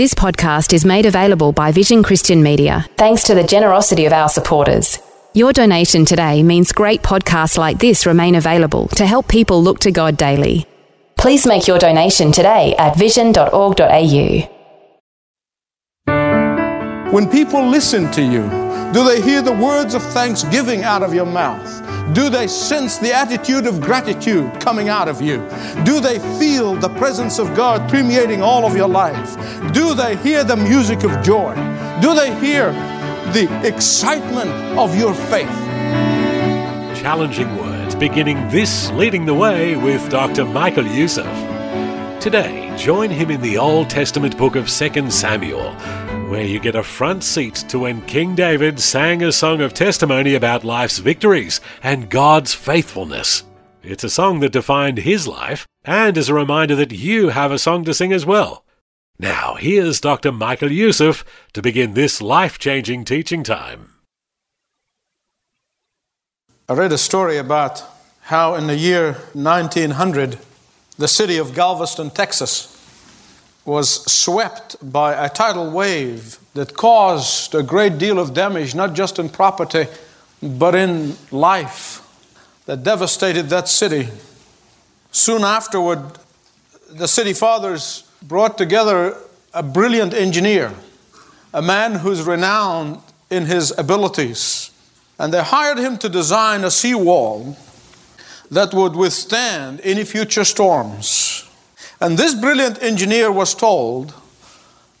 This podcast is made available by Vision Christian Media, thanks to the generosity of our supporters. Your donation today means great podcasts like this remain available to help people look to God daily. Please make your donation today at vision.org.au. When people listen to you, do they hear the words of thanksgiving out of your mouth? Do they sense the attitude of gratitude coming out of you? Do they feel the presence of God permeating all of your life? Do they hear the music of joy? Do they hear the excitement of your faith? Challenging words beginning this leading the way with Dr. Michael Youssef. Today, join him in the Old Testament book of 2 Samuel where you get a front seat to when King David sang a song of testimony about life's victories and God's faithfulness. It's a song that defined his life and is a reminder that you have a song to sing as well. Now, here's Dr. Michael Youssef to begin this life changing teaching time. I read a story about how in the year 1900, the city of Galveston, Texas, was swept by a tidal wave that caused a great deal of damage, not just in property, but in life, that devastated that city. Soon afterward, the city fathers brought together a brilliant engineer, a man who's renowned in his abilities, and they hired him to design a seawall that would withstand any future storms. And this brilliant engineer was told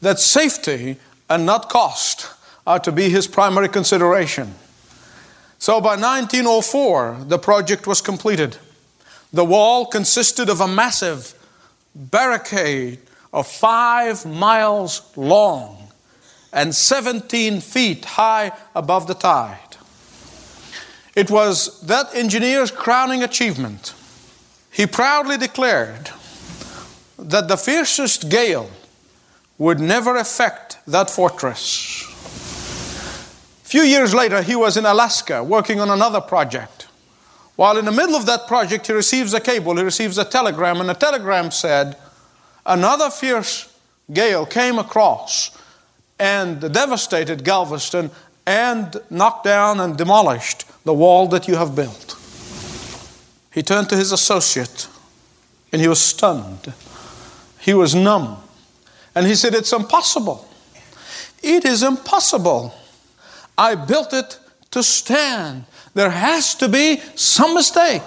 that safety and not cost are to be his primary consideration. So by 1904, the project was completed. The wall consisted of a massive barricade of five miles long and 17 feet high above the tide. It was that engineer's crowning achievement. He proudly declared that the fiercest gale would never affect that fortress. A few years later, he was in Alaska working on another project. While in the middle of that project, he receives a cable, he receives a telegram, and the telegram said, Another fierce gale came across and devastated Galveston and knocked down and demolished the wall that you have built. He turned to his associate and he was stunned. He was numb. And he said, It's impossible. It is impossible. I built it to stand. There has to be some mistake.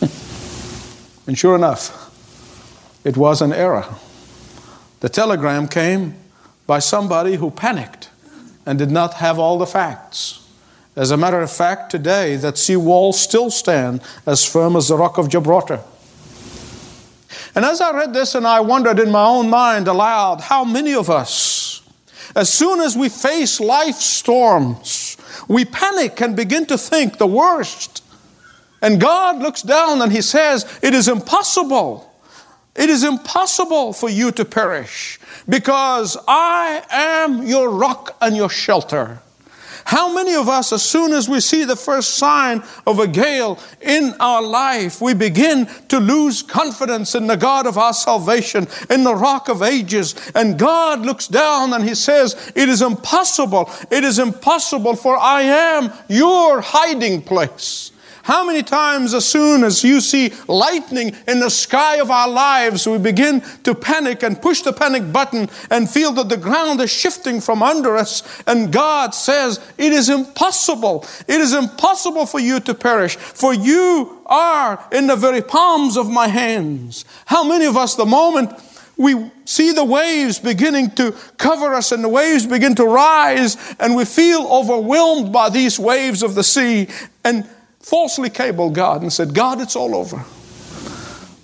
and sure enough, it was an error. The telegram came by somebody who panicked and did not have all the facts. As a matter of fact, today that sea walls still stand as firm as the rock of Gibraltar. And as I read this and I wondered in my own mind aloud, how many of us, as soon as we face life storms, we panic and begin to think the worst. And God looks down and He says, It is impossible. It is impossible for you to perish because I am your rock and your shelter. How many of us, as soon as we see the first sign of a gale in our life, we begin to lose confidence in the God of our salvation, in the rock of ages? And God looks down and He says, It is impossible. It is impossible, for I am your hiding place. How many times, as soon as you see lightning in the sky of our lives, we begin to panic and push the panic button and feel that the ground is shifting from under us? And God says, It is impossible. It is impossible for you to perish, for you are in the very palms of my hands. How many of us, the moment we see the waves beginning to cover us and the waves begin to rise and we feel overwhelmed by these waves of the sea and falsely cabled God and said, God, it's all over.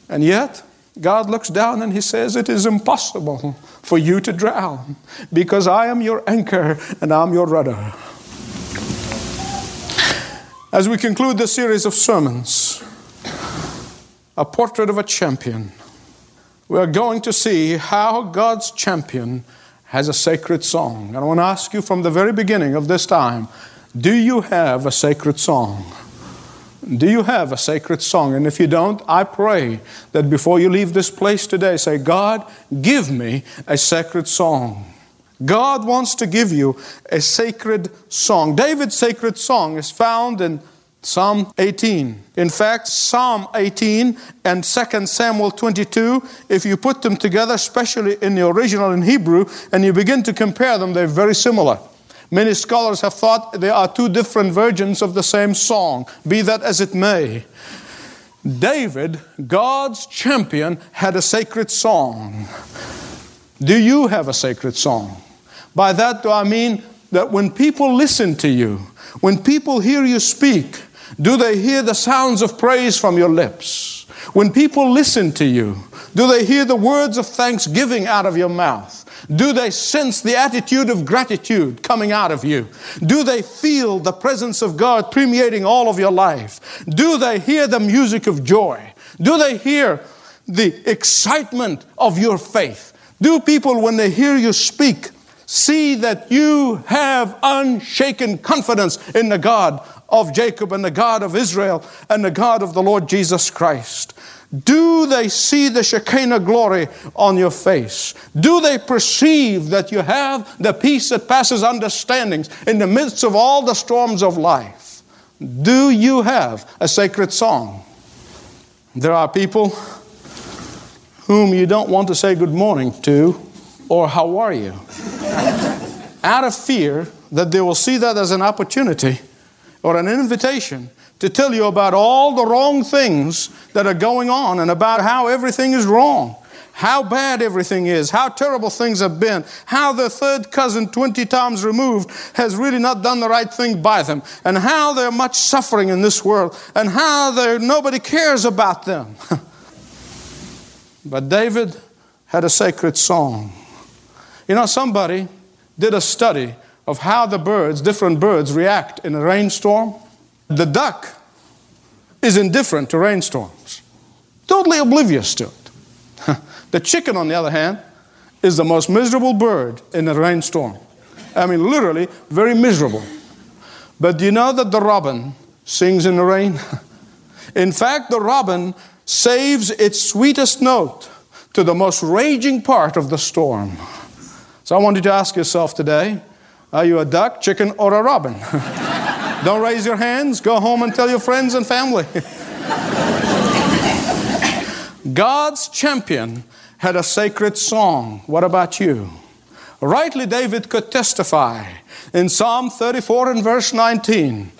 And yet, God looks down and He says, It is impossible for you to drown because I am your anchor and I'm your rudder. As we conclude this series of sermons, a portrait of a champion, we are going to see how God's champion has a sacred song. And I want to ask you from the very beginning of this time do you have a sacred song? Do you have a sacred song? And if you don't, I pray that before you leave this place today, say, God, give me a sacred song. God wants to give you a sacred song. David's sacred song is found in Psalm 18. In fact, Psalm 18 and 2 Samuel 22, if you put them together, especially in the original in Hebrew, and you begin to compare them, they're very similar. Many scholars have thought there are two different versions of the same song, be that as it may. David, God's champion, had a sacred song. Do you have a sacred song? By that do I mean that when people listen to you, when people hear you speak, do they hear the sounds of praise from your lips? When people listen to you, do they hear the words of thanksgiving out of your mouth? Do they sense the attitude of gratitude coming out of you? Do they feel the presence of God permeating all of your life? Do they hear the music of joy? Do they hear the excitement of your faith? Do people, when they hear you speak, see that you have unshaken confidence in the God of Jacob and the God of Israel and the God of the Lord Jesus Christ? Do they see the Shekinah glory on your face? Do they perceive that you have the peace that passes understandings in the midst of all the storms of life? Do you have a sacred song? There are people whom you don't want to say good morning to or how are you? Out of fear that they will see that as an opportunity or an invitation to tell you about all the wrong things that are going on and about how everything is wrong, how bad everything is, how terrible things have been, how the third cousin, 20 times removed, has really not done the right thing by them, and how there's much suffering in this world, and how nobody cares about them. but David had a sacred song. You know, somebody did a study of how the birds, different birds, react in a rainstorm. The duck is indifferent to rainstorms, totally oblivious to it. the chicken, on the other hand, is the most miserable bird in a rainstorm. I mean, literally, very miserable. But do you know that the robin sings in the rain? in fact, the robin saves its sweetest note to the most raging part of the storm. So I want you to ask yourself today are you a duck, chicken, or a robin? Don't raise your hands. Go home and tell your friends and family. God's champion had a sacred song. What about you? Rightly, David could testify in Psalm 34 and verse 19.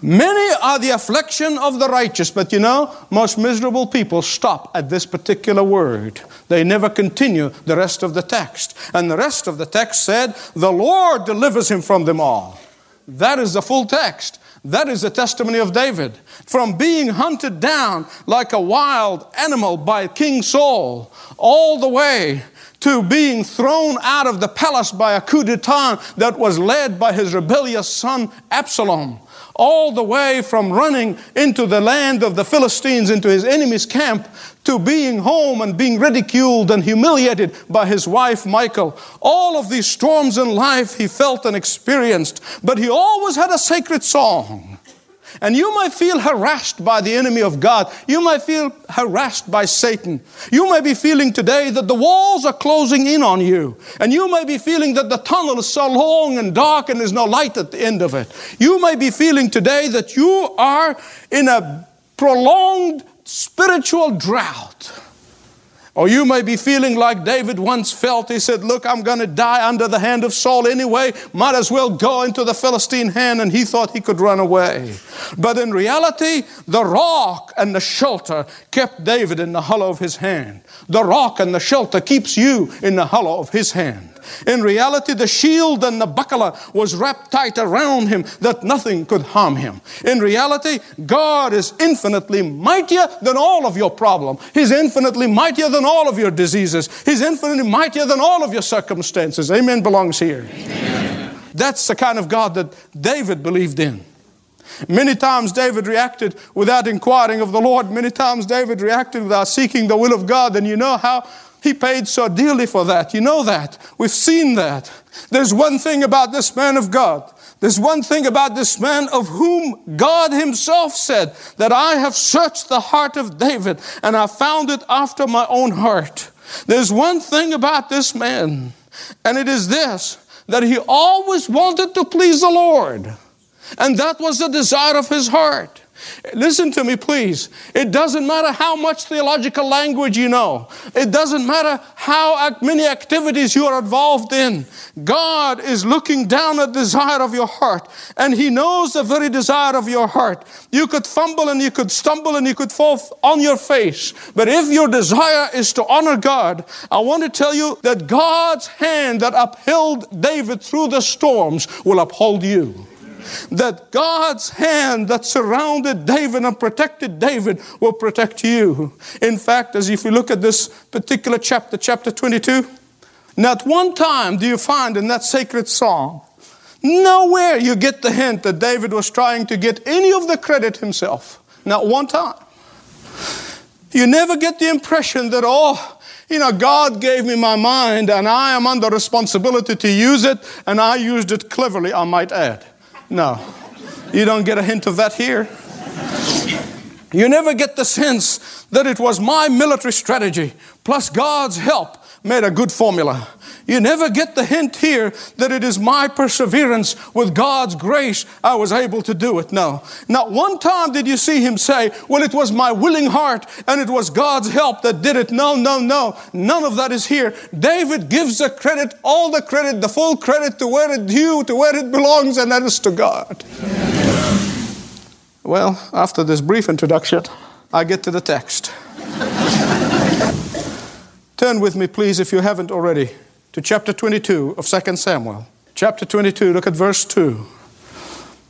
Many are the affliction of the righteous, but you know, most miserable people stop at this particular word. They never continue the rest of the text. And the rest of the text said, The Lord delivers him from them all. That is the full text. That is the testimony of David. From being hunted down like a wild animal by King Saul, all the way to being thrown out of the palace by a coup d'etat that was led by his rebellious son Absalom all the way from running into the land of the Philistines, into his enemy's camp, to being home and being ridiculed and humiliated by his wife Michal. All of these storms in life he felt and experienced, but he always had a sacred song. And you might feel harassed by the enemy of God. You might feel harassed by Satan. You may be feeling today that the walls are closing in on you. And you may be feeling that the tunnel is so long and dark and there's no light at the end of it. You may be feeling today that you are in a prolonged spiritual drought. Or you may be feeling like David once felt. He said, Look, I'm going to die under the hand of Saul anyway. Might as well go into the Philistine hand. And he thought he could run away. But in reality, the rock and the shelter kept David in the hollow of his hand. The rock and the shelter keeps you in the hollow of his hand. In reality, the shield and the buckler was wrapped tight around him that nothing could harm him. In reality, God is infinitely mightier than all of your problem. He's infinitely mightier than all of your diseases. He's infinitely mightier than all of your circumstances. Amen belongs here. Amen. That's the kind of God that David believed in. Many times David reacted without inquiring of the Lord. Many times David reacted without seeking the will of God. And you know how he paid so dearly for that. You know that. We've seen that. There's one thing about this man of God. There's one thing about this man of whom God Himself said that I have searched the heart of David and I found it after my own heart. There's one thing about this man, and it is this that he always wanted to please the Lord. And that was the desire of his heart. Listen to me, please. It doesn't matter how much theological language you know. It doesn't matter how many activities you are involved in. God is looking down at the desire of your heart, and He knows the very desire of your heart. You could fumble and you could stumble and you could fall on your face. But if your desire is to honor God, I want to tell you that God's hand that upheld David through the storms will uphold you that God's hand that surrounded David and protected David will protect you. In fact, as if you look at this particular chapter, chapter 22, not one time do you find in that sacred song, nowhere you get the hint that David was trying to get any of the credit himself. Not one time. You never get the impression that, oh, you know, God gave me my mind and I am under responsibility to use it, and I used it cleverly, I might add. No. You don't get a hint of that here. You never get the sense that it was my military strategy plus God's help made a good formula. You never get the hint here that it is my perseverance with God's grace I was able to do it. No. Not one time did you see him say, Well, it was my willing heart and it was God's help that did it. No, no, no. None of that is here. David gives the credit, all the credit, the full credit to where it due, to where it belongs, and that is to God. Well, after this brief introduction, I get to the text. Turn with me, please, if you haven't already, to chapter 22 of 2 Samuel. Chapter 22, look at verse 2.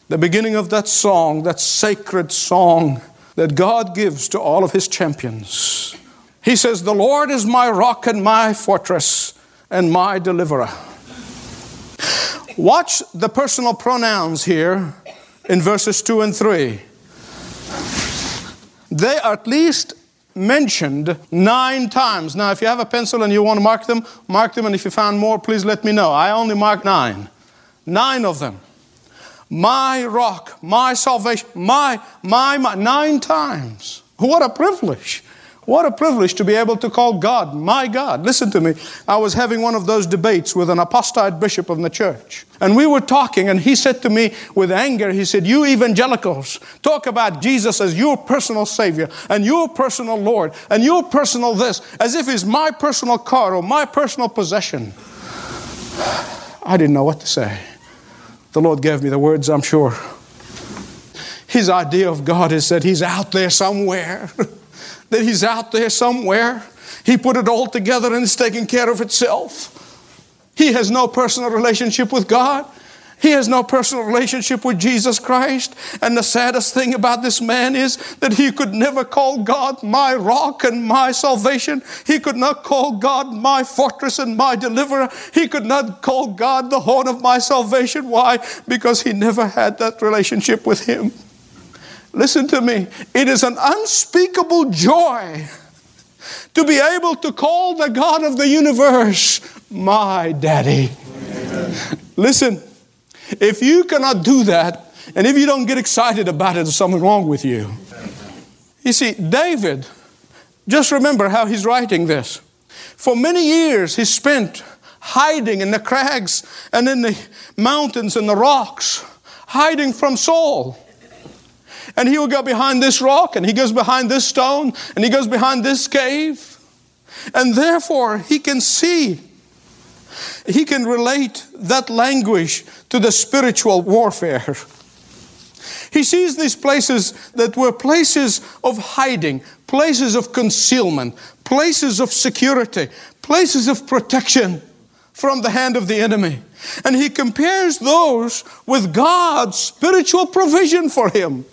The beginning of that song, that sacred song that God gives to all of his champions. He says, The Lord is my rock and my fortress and my deliverer. Watch the personal pronouns here in verses 2 and 3. They at least mentioned nine times. Now, if you have a pencil and you want to mark them, mark them, and if you found more, please let me know. I only marked nine. Nine of them. My rock, my salvation, my, my, my, nine times. What a privilege. What a privilege to be able to call God my God. Listen to me. I was having one of those debates with an apostate bishop of the church. And we were talking, and he said to me with anger, he said, You evangelicals talk about Jesus as your personal Savior and your personal Lord and your personal this, as if he's my personal car or my personal possession. I didn't know what to say. The Lord gave me the words, I'm sure. His idea of God is that he's out there somewhere. that He's out there somewhere. He put it all together and it's taking care of itself. He has no personal relationship with God. He has no personal relationship with Jesus Christ. And the saddest thing about this man is that he could never call God my rock and my salvation. He could not call God my fortress and my deliverer. He could not call God the horn of my salvation. Why? Because he never had that relationship with Him. Listen to me. It is an unspeakable joy to be able to call the God of the universe my daddy. Listen, if you cannot do that, and if you don't get excited about it, there's something wrong with you. You see, David, just remember how he's writing this. For many years, he spent hiding in the crags and in the mountains and the rocks, hiding from Saul. And he will go behind this rock, and he goes behind this stone, and he goes behind this cave. And therefore, he can see, he can relate that language to the spiritual warfare. He sees these places that were places of hiding, places of concealment, places of security, places of protection from the hand of the enemy. And he compares those with God's spiritual provision for him.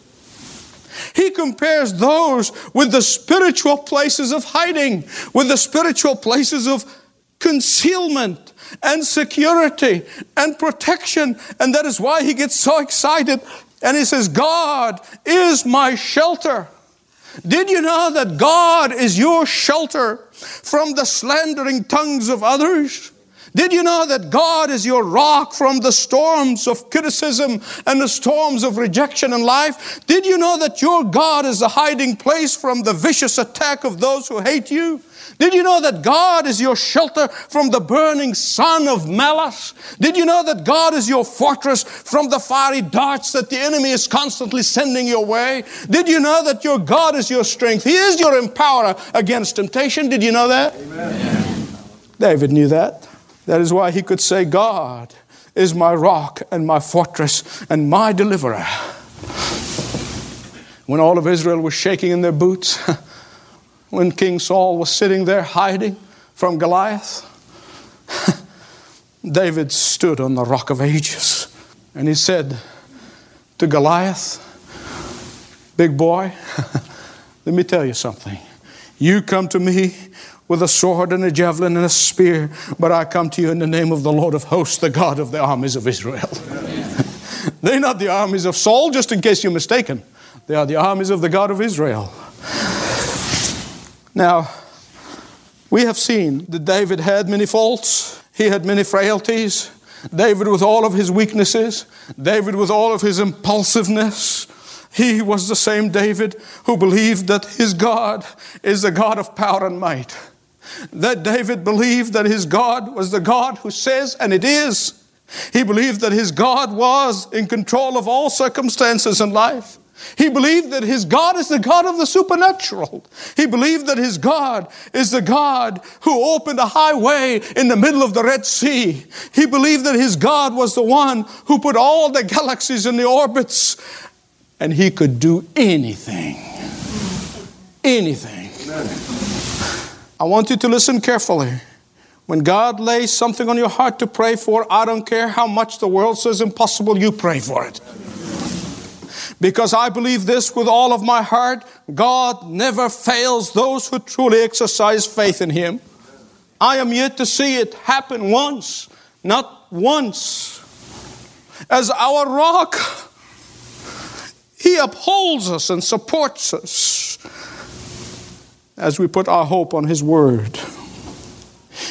He compares those with the spiritual places of hiding, with the spiritual places of concealment and security and protection. And that is why he gets so excited And he says, God is my shelter. Did you know that God is your shelter from the slandering tongues of others? Did you know that God is your rock from the storms of criticism and the storms of rejection in life? Did you know that your God is a hiding place from the vicious attack of those who hate you? Did you know that God is your shelter from the burning sun of malice? Did you know that God is your fortress from the fiery darts that the enemy is constantly sending your way? Did you know that your God is your strength? He is your empowerer against temptation. Did you know that? Amen. David knew that. That is why he could say, God is my rock and my fortress and my deliverer. When all of Israel was shaking in their boots, when King Saul was sitting there hiding from Goliath, David stood on the rock of ages and he said to Goliath, Big boy, let me tell you something. You come to me with a sword and a javelin and a spear, but I come to you in the name of the Lord of hosts, the God of the armies of Israel. They're not the armies of Saul, just in case you're mistaken. They are the armies of the God of Israel. Now, we have seen that David had many faults, he had many frailties. David, with all of his weaknesses, David, with all of his impulsiveness, he was the same David who believed that his God is the God of power and might. That David believed that his God was the God who says, and it is. He believed that his God was in control of all circumstances in life. He believed that his God is the God of the supernatural. He believed that his God is the God who opened a highway in the middle of the Red Sea. He believed that his God was the one who put all the galaxies in the orbits and he could do anything. Anything. I want you to listen carefully. When God lays something on your heart to pray for, I don't care how much the world says impossible, you pray for it because I believe this with all of my heart God never fails those who truly exercise faith in Him. I am yet to see it happen once, not once. As our rock, He upholds us and supports us as we put our hope on His Word.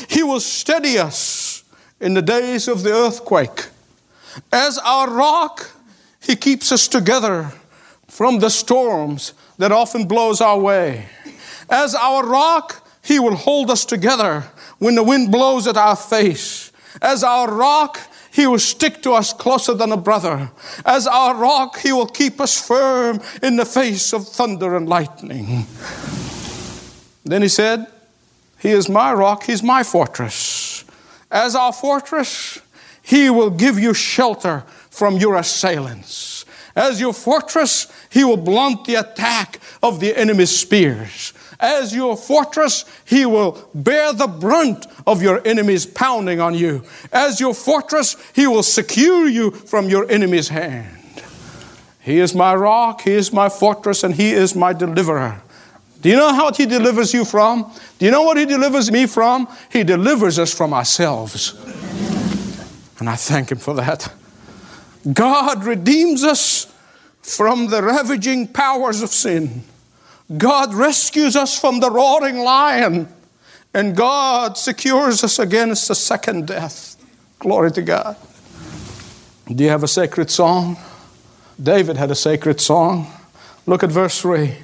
He will steady us in the days of the earthquake. As our rock, he keeps us together from the storms that often blows our way. As our rock, He will hold us together when the wind blows at our face. As our rock, He will stick to us closer than a brother. As our rock, He will keep us firm in the face of thunder and lightning. Then He said, He is my rock, He's my fortress. As our fortress, He will give you shelter from your assailants. As your fortress, he will blunt the attack of the enemy's spears. As your fortress, he will bear the brunt of your enemies pounding on you. As your fortress, he will secure you from your enemy's hand. He is my rock, he is my fortress, and he is my deliverer. Do you know how he delivers you from? Do you know what he delivers me from? He delivers us from ourselves. And I thank him for that. God redeems us from the ravaging powers of sin. God rescues us from the roaring lion. And God secures us against the second death. Glory to God. Do you have a sacred song? David had a sacred song. Look at verse 3.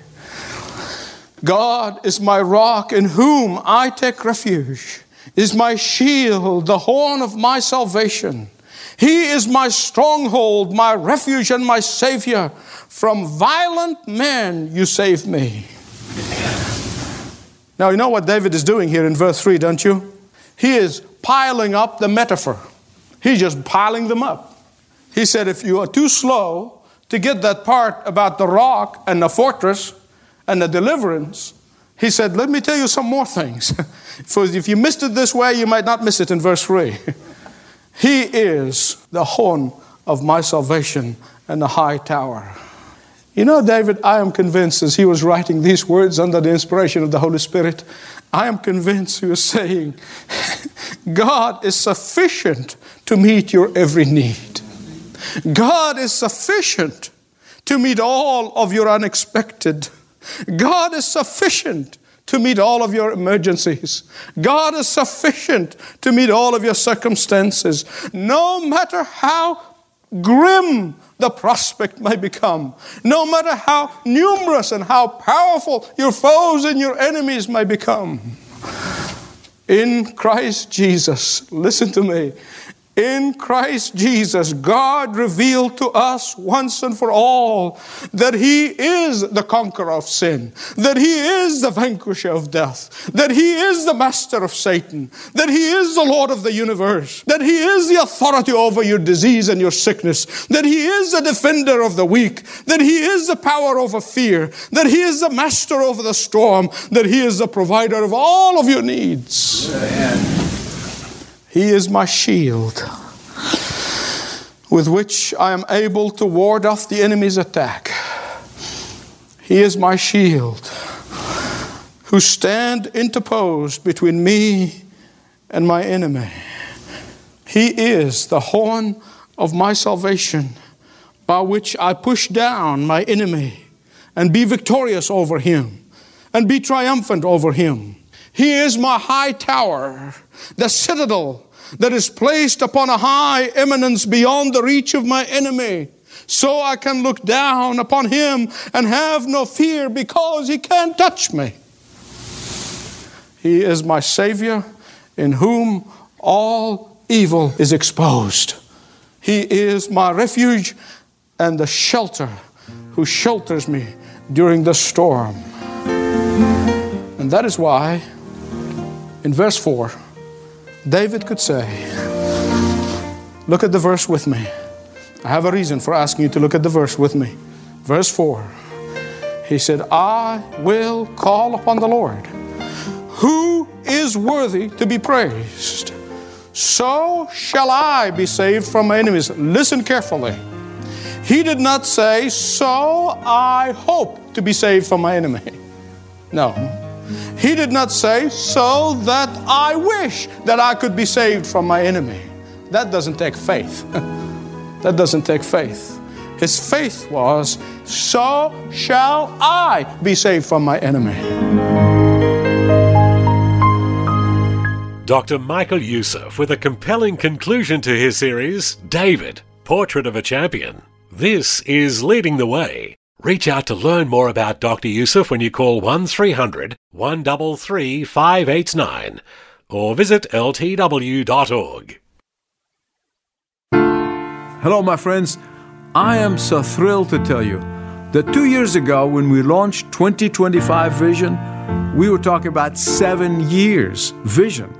God is my rock in whom I take refuge, is my shield, the horn of my salvation. He is my stronghold, my refuge, and my Savior. From violent men you save me. Now, you know what David is doing here in verse 3, don't you? He is piling up the metaphor. He's just piling them up. He said, if you are too slow to get that part about the rock and the fortress and the deliverance, he said, let me tell you some more things. For if you missed it this way, you might not miss it in verse 3. He is the horn of my salvation and the high tower. You know, David, I am convinced as he was writing these words under the inspiration of the Holy Spirit, I am convinced he was saying, God is sufficient to meet your every need. God is sufficient to meet all of your unexpected. God is sufficient to meet all of your emergencies. God is sufficient to meet all of your circumstances. No matter how grim the prospect may become, no matter how numerous and how powerful your foes and your enemies may become. In Christ Jesus, listen to me, in Christ Jesus, God revealed to us once and for all that He is the conqueror of sin, that He is the vanquisher of death, that He is the master of Satan, that He is the Lord of the universe, that He is the authority over your disease and your sickness, that He is the defender of the weak, that He is the power over fear, that He is the master over the storm, that He is the provider of all of your needs. Amen. He is my shield with which I am able to ward off the enemy's attack. He is my shield who stand interposed between me and my enemy. He is the horn of my salvation by which I push down my enemy and be victorious over him and be triumphant over him. He is my high tower, the citadel that is placed upon a high eminence beyond the reach of my enemy. So I can look down upon him and have no fear because he can't touch me. He is my Savior in whom all evil is exposed. He is my refuge and the shelter who shelters me during the storm. And that is why, in verse 4, David could say, Look at the verse with me. I have a reason for asking you to look at the verse with me. Verse 4. He said, I will call upon the Lord, who is worthy to be praised. So shall I be saved from my enemies. Listen carefully. He did not say, So I hope to be saved from my enemy. No. He did not say, so that I wish that I could be saved from my enemy. That doesn't take faith. that doesn't take faith. His faith was, so shall I be saved from my enemy. Dr. Michael Youssef with a compelling conclusion to his series, David, Portrait of a Champion. This is Leading the Way. Reach out to learn more about Dr. Youssef when you call 1300 133 589 or visit ltw.org. Hello, my friends. I am so thrilled to tell you that two years ago, when we launched 2025 Vision, we were talking about seven years vision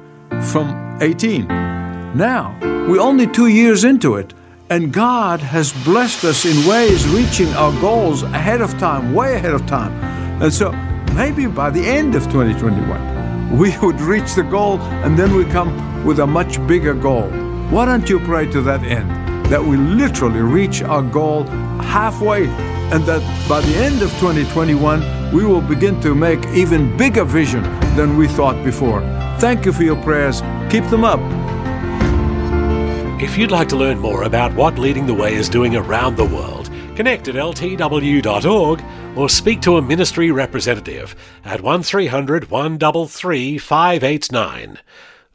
from 18. Now, we're only two years into it and God has blessed us in ways reaching our goals ahead of time, way ahead of time. And so maybe by the end of 2021, we would reach the goal and then we come with a much bigger goal. Why don't you pray to that end? That we literally reach our goal halfway and that by the end of 2021, we will begin to make even bigger vision than we thought before. Thank you for your prayers. Keep them up. If you'd like to learn more about what Leading the Way is doing around the world, connect at ltw.org or speak to a ministry representative at 1300 133 589.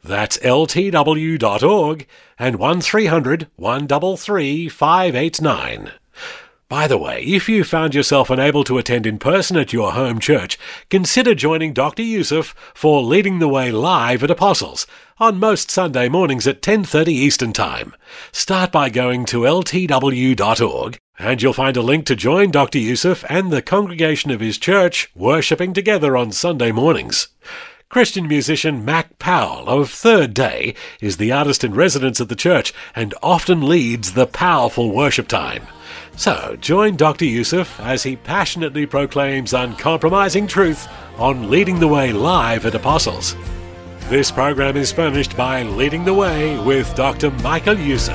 That's ltw.org and 1300 133 589. By the way, if you found yourself unable to attend in person at your home church, consider joining Dr. Youssef for Leading the Way live at Apostles on most Sunday mornings at 10:30 Eastern Time. Start by going to ltw.org and you'll find a link to join Dr. Youssef and the congregation of his church worshipping together on Sunday mornings. Christian musician Mac Powell of Third Day is the artist in residence at the church and often leads the powerful worship time. So join Dr. Youssef as he passionately proclaims uncompromising truth on Leading the Way live at Apostles. This program is furnished by Leading the Way with Dr. Michael Youssef.